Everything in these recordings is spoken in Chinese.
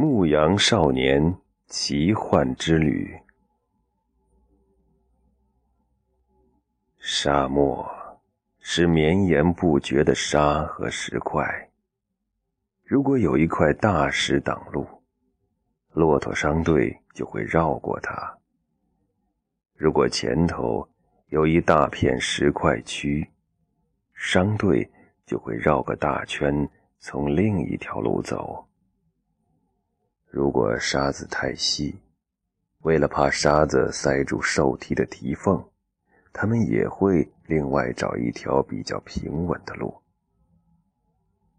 牧羊少年奇幻之旅。沙漠是绵延不绝的沙和石块。如果有一块大石挡路，骆驼商队就会绕过它；如果前头有一大片石块区，商队就会绕个大圈，从另一条路走。如果沙子太细，为了怕沙子塞住兽蹄的蹄缝，他们也会另外找一条比较平稳的路。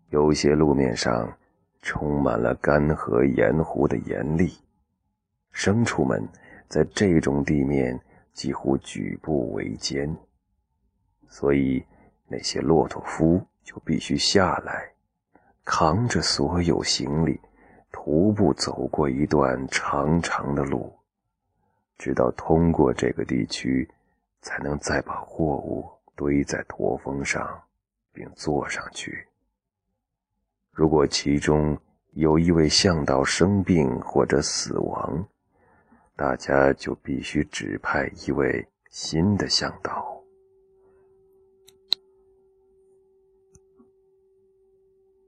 有些路面上充满了干涸盐湖的盐粒，牲畜们在这种地面几乎举步维艰，所以那些骆驼夫就必须下来，扛着所有行李。徒步走过一段长长的路，直到通过这个地区，才能再把货物堆在驼峰上，并坐上去。如果其中有一位向导生病或者死亡，大家就必须指派一位新的向导。